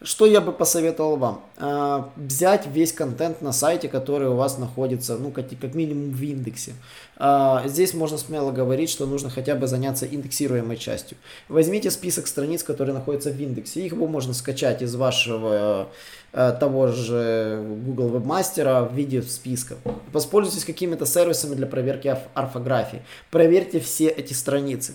Что я бы посоветовал вам? А, взять весь контент на сайте, который у вас находится, ну, как, минимум в индексе. А, здесь можно смело говорить, что нужно хотя бы заняться индексируемой частью. Возьмите список страниц, которые находятся в индексе. Их можно скачать из вашего а, того же Google Webmaster в виде списка. Воспользуйтесь какими-то сервисами для проверки орфографии. Проверьте все эти страницы.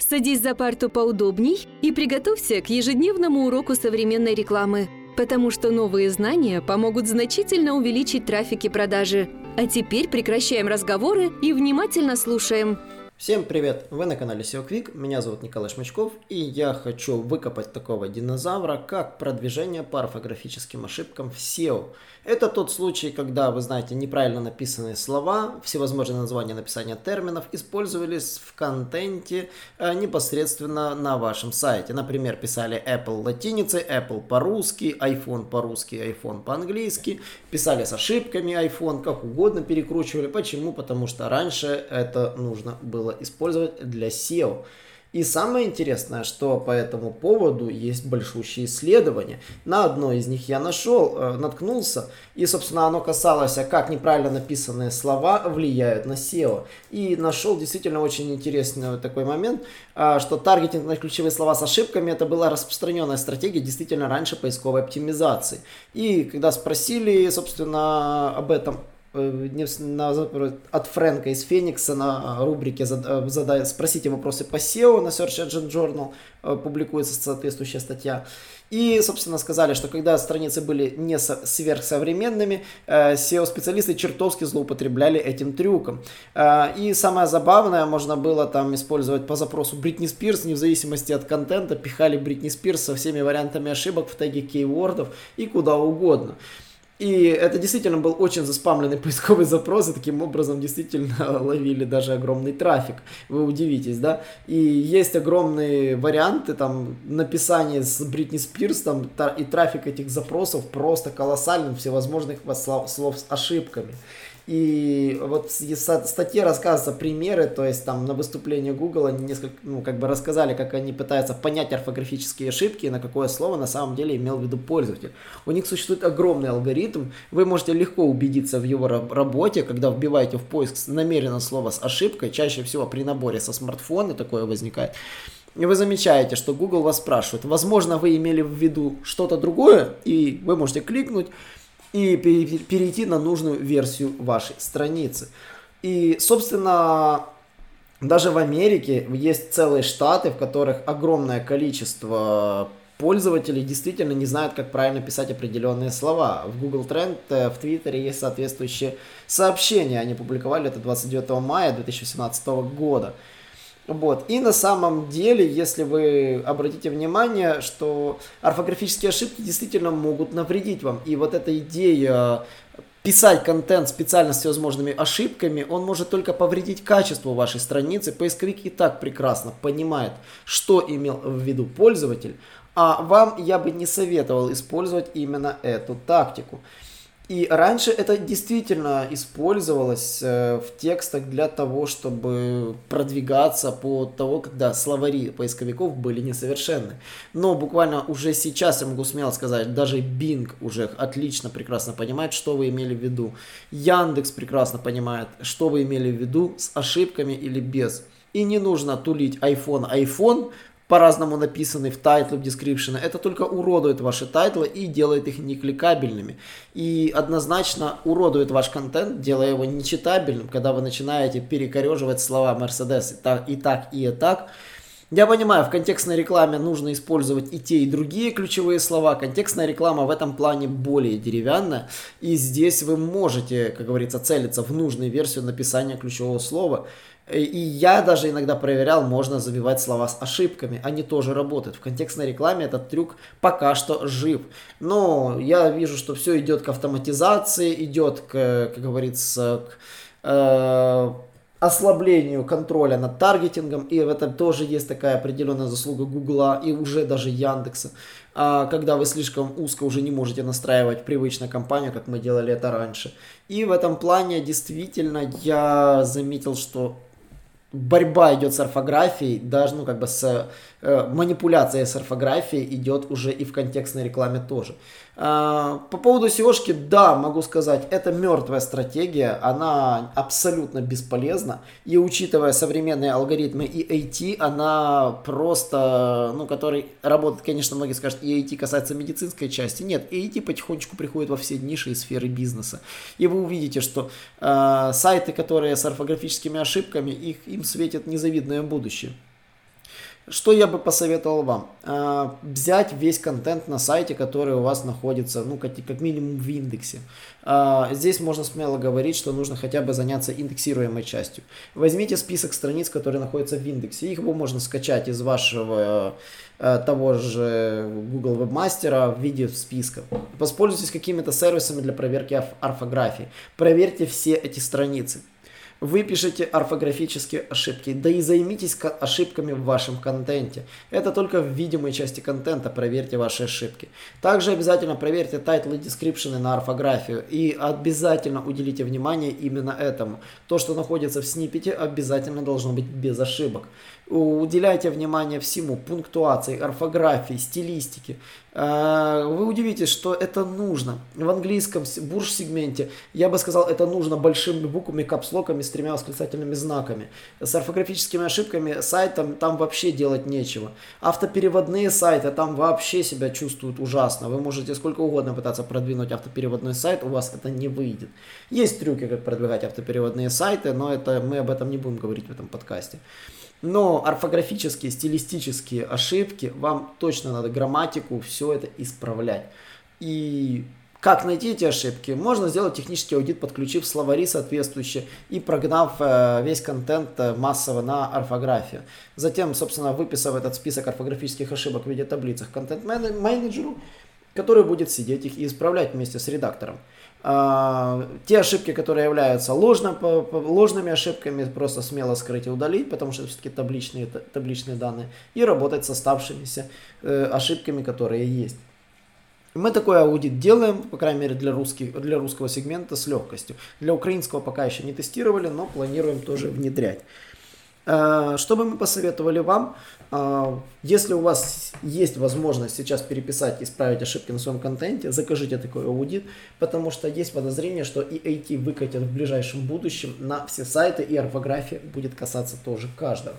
Садись за парту поудобней и приготовься к ежедневному уроку современной рекламы, потому что новые знания помогут значительно увеличить трафик и продажи. А теперь прекращаем разговоры и внимательно слушаем. Всем привет! Вы на канале SEO Quick, меня зовут Николай Шмачков, и я хочу выкопать такого динозавра, как продвижение по орфографическим ошибкам в SEO. Это тот случай, когда, вы знаете, неправильно написанные слова, всевозможные названия написания терминов использовались в контенте э, непосредственно на вашем сайте. Например, писали Apple латиницей, Apple по-русски, iPhone по-русски, iPhone по-английски, писали с ошибками iPhone, как угодно перекручивали. Почему? Потому что раньше это нужно было использовать для SEO. И самое интересное, что по этому поводу есть большущие исследования. На одно из них я нашел, э, наткнулся, и, собственно, оно касалось, а как неправильно написанные слова влияют на SEO. И нашел действительно очень интересный такой момент, э, что таргетинг на ключевые слова с ошибками, это была распространенная стратегия действительно раньше поисковой оптимизации. И когда спросили, собственно, об этом от Фрэнка из Феникса на рубрике э, задай, «Спросите вопросы по SEO» на Search Engine Journal э, публикуется соответствующая статья. И, собственно, сказали, что когда страницы были не сверхсовременными, SEO-специалисты чертовски злоупотребляли этим трюком. И самое забавное, можно было там использовать по запросу Бритни Спирс, не в зависимости от контента, пихали Бритни Спирс со всеми вариантами ошибок в теге кейвордов и куда угодно. И это действительно был очень заспамленный поисковый запрос, и таким образом действительно ловили даже огромный трафик. Вы удивитесь, да? И есть огромные варианты там написания с Бритни Спирс, там, и трафик этих запросов просто колоссальный, всевозможных слов с ошибками. И вот в статье рассказываются примеры, то есть там на выступлении Google они несколько, ну, как бы рассказали, как они пытаются понять орфографические ошибки и на какое слово на самом деле имел в виду пользователь. У них существует огромный алгоритм, вы можете легко убедиться в его работе, когда вбиваете в поиск намеренно слово с ошибкой, чаще всего при наборе со смартфона такое возникает. И вы замечаете, что Google вас спрашивает, возможно, вы имели в виду что-то другое, и вы можете кликнуть, и перейти на нужную версию вашей страницы. И, собственно, даже в Америке есть целые штаты, в которых огромное количество пользователей действительно не знают, как правильно писать определенные слова. В Google Trend, э, в Твиттере есть соответствующие сообщения. Они публиковали это 29 мая 2017 года. Вот. И на самом деле, если вы обратите внимание, что орфографические ошибки действительно могут навредить вам. И вот эта идея писать контент специально с всевозможными ошибками, он может только повредить качеству вашей страницы. Поисковик и так прекрасно понимает, что имел в виду пользователь, а вам я бы не советовал использовать именно эту тактику. И раньше это действительно использовалось э, в текстах для того, чтобы продвигаться по того, когда словари поисковиков были несовершенны. Но буквально уже сейчас я могу смело сказать, даже Bing уже отлично, прекрасно понимает, что вы имели в виду. Яндекс прекрасно понимает, что вы имели в виду с ошибками или без. И не нужно тулить iPhone, iPhone, по-разному написаны в тайтле, в description, это только уродует ваши тайтлы и делает их некликабельными. И однозначно уродует ваш контент, делая его нечитабельным, когда вы начинаете перекореживать слова Mercedes и так, и так, и так. Я понимаю, в контекстной рекламе нужно использовать и те, и другие ключевые слова. Контекстная реклама в этом плане более деревянная. И здесь вы можете, как говорится, целиться в нужную версию написания ключевого слова. И я даже иногда проверял, можно забивать слова с ошибками. Они тоже работают. В контекстной рекламе этот трюк пока что жив. Но я вижу, что все идет к автоматизации, идет, к, как говорится, к э, ослаблению контроля над таргетингом. И в этом тоже есть такая определенная заслуга Гугла и уже даже Яндекса. А, когда вы слишком узко уже не можете настраивать привычную кампанию, как мы делали это раньше. И в этом плане действительно я заметил, что борьба идет с орфографией, даже, ну, как бы с э, манипуляцией с орфографией идет уже и в контекстной рекламе тоже. Э, по поводу seo да, могу сказать, это мертвая стратегия, она абсолютно бесполезна, и учитывая современные алгоритмы и IT, она просто, ну, который работает, конечно, многие скажут, и IT касается медицинской части, нет, IT потихонечку приходит во все ниши и сферы бизнеса, и вы увидите, что э, сайты, которые с орфографическими ошибками, их, им светит незавидное будущее. Что я бы посоветовал вам? А, взять весь контент на сайте, который у вас находится, ну, как, как минимум в индексе. А, здесь можно смело говорить, что нужно хотя бы заняться индексируемой частью. Возьмите список страниц, которые находятся в индексе. Их можно скачать из вашего э, того же Google Webmaster в виде списка. Воспользуйтесь какими-то сервисами для проверки орфографии. Проверьте все эти страницы. Вы пишете орфографические ошибки, да и займитесь ошибками в вашем контенте. Это только в видимой части контента проверьте ваши ошибки. Также обязательно проверьте тайтлы и дескрипшены на орфографию и обязательно уделите внимание именно этому. То, что находится в сниппете, обязательно должно быть без ошибок. Уделяйте внимание всему, пунктуации, орфографии, стилистике. А, вы удивитесь, что это нужно. В английском бурж-сегменте, я бы сказал, это нужно большими буквами, капслоками с тремя восклицательными знаками. С орфографическими ошибками сайтом там вообще делать нечего. Автопереводные сайты там вообще себя чувствуют ужасно. Вы можете сколько угодно пытаться продвинуть автопереводной сайт, у вас это не выйдет. Есть трюки, как продвигать автопереводные сайты, но это мы об этом не будем говорить в этом подкасте. Но орфографические, стилистические ошибки, вам точно надо грамматику, все это исправлять. И как найти эти ошибки? Можно сделать технический аудит, подключив словари соответствующие и прогнав э, весь контент э, массово на орфографию. Затем, собственно, выписав этот список орфографических ошибок в виде таблицах контент-менеджеру, который будет сидеть их и исправлять вместе с редактором. А, те ошибки, которые являются ложно, ложными ошибками, просто смело скрыть и удалить, потому что все-таки табличные, табличные данные, и работать с оставшимися э, ошибками, которые есть. Мы такой аудит делаем, по крайней мере для, русских, для русского сегмента с легкостью. Для украинского пока еще не тестировали, но планируем тоже внедрять. Э, что бы мы посоветовали вам? Э, если у вас есть возможность сейчас переписать и исправить ошибки на своем контенте, закажите такой аудит, потому что есть подозрение, что и IT выкатят в ближайшем будущем на все сайты, и орфография будет касаться тоже каждого.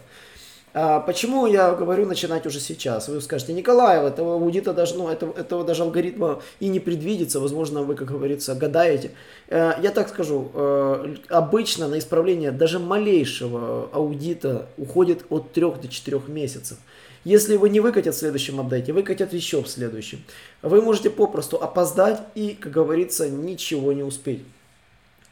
А почему я говорю начинать уже сейчас? Вы скажете, Николаев, этого аудита даже, ну, этого, этого даже алгоритма и не предвидится, возможно, вы, как говорится, гадаете. Э, я так скажу, э, обычно на исправление даже малейшего аудита уходит от 3 до 4 месяцев. Если его не выкатят в следующем апдейте, выкатят еще в следующем. Вы можете попросту опоздать и, как говорится, ничего не успеть.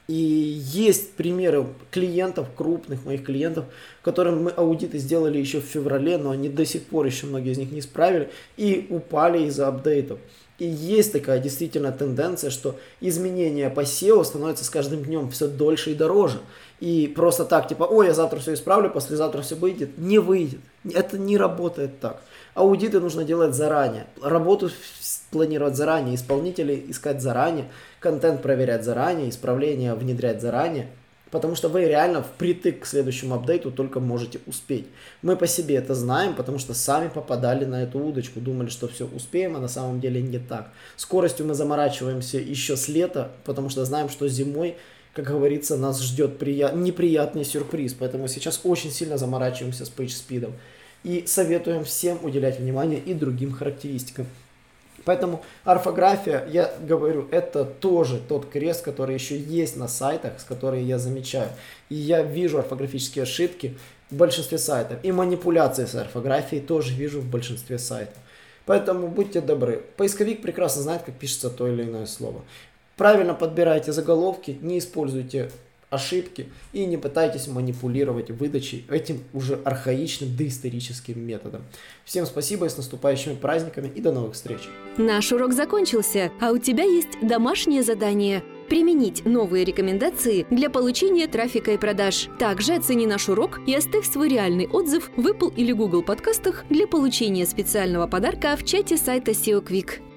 И есть примеры клиентов, крупных моих клиентов, которым мы аудиты сделали еще в феврале, но они до сих пор еще многие из них не исправили и упали из-за апдейтов. И есть такая действительно тенденция, что изменения по SEO становятся с каждым днем все дольше и дороже. И просто так, типа, ой, я завтра все исправлю, послезавтра все выйдет. Не выйдет. Это не работает так. Аудиты нужно делать заранее. Работу планировать заранее, исполнителей искать заранее, контент проверять заранее, исправления внедрять заранее. Потому что вы реально впритык к следующему апдейту только можете успеть. Мы по себе это знаем, потому что сами попадали на эту удочку, думали, что все успеем, а на самом деле не так. Скоростью мы заморачиваемся еще с лета, потому что знаем, что зимой, как говорится, нас ждет прият... неприятный сюрприз. Поэтому сейчас очень сильно заморачиваемся с PageSpeed. И советуем всем уделять внимание и другим характеристикам. Поэтому орфография, я говорю, это тоже тот крест, который еще есть на сайтах, с которыми я замечаю. И я вижу орфографические ошибки в большинстве сайтов. И манипуляции с орфографией тоже вижу в большинстве сайтов. Поэтому будьте добры. Поисковик прекрасно знает, как пишется то или иное слово. Правильно подбирайте заголовки, не используйте ошибки и не пытайтесь манипулировать выдачей этим уже архаичным доисторическим методом. Всем спасибо и с наступающими праздниками и до новых встреч. Наш урок закончился, а у тебя есть домашнее задание применить новые рекомендации для получения трафика и продаж. Также оцени наш урок и оставь свой реальный отзыв в Apple или Google подкастах для получения специального подарка в чате сайта SEO Quick.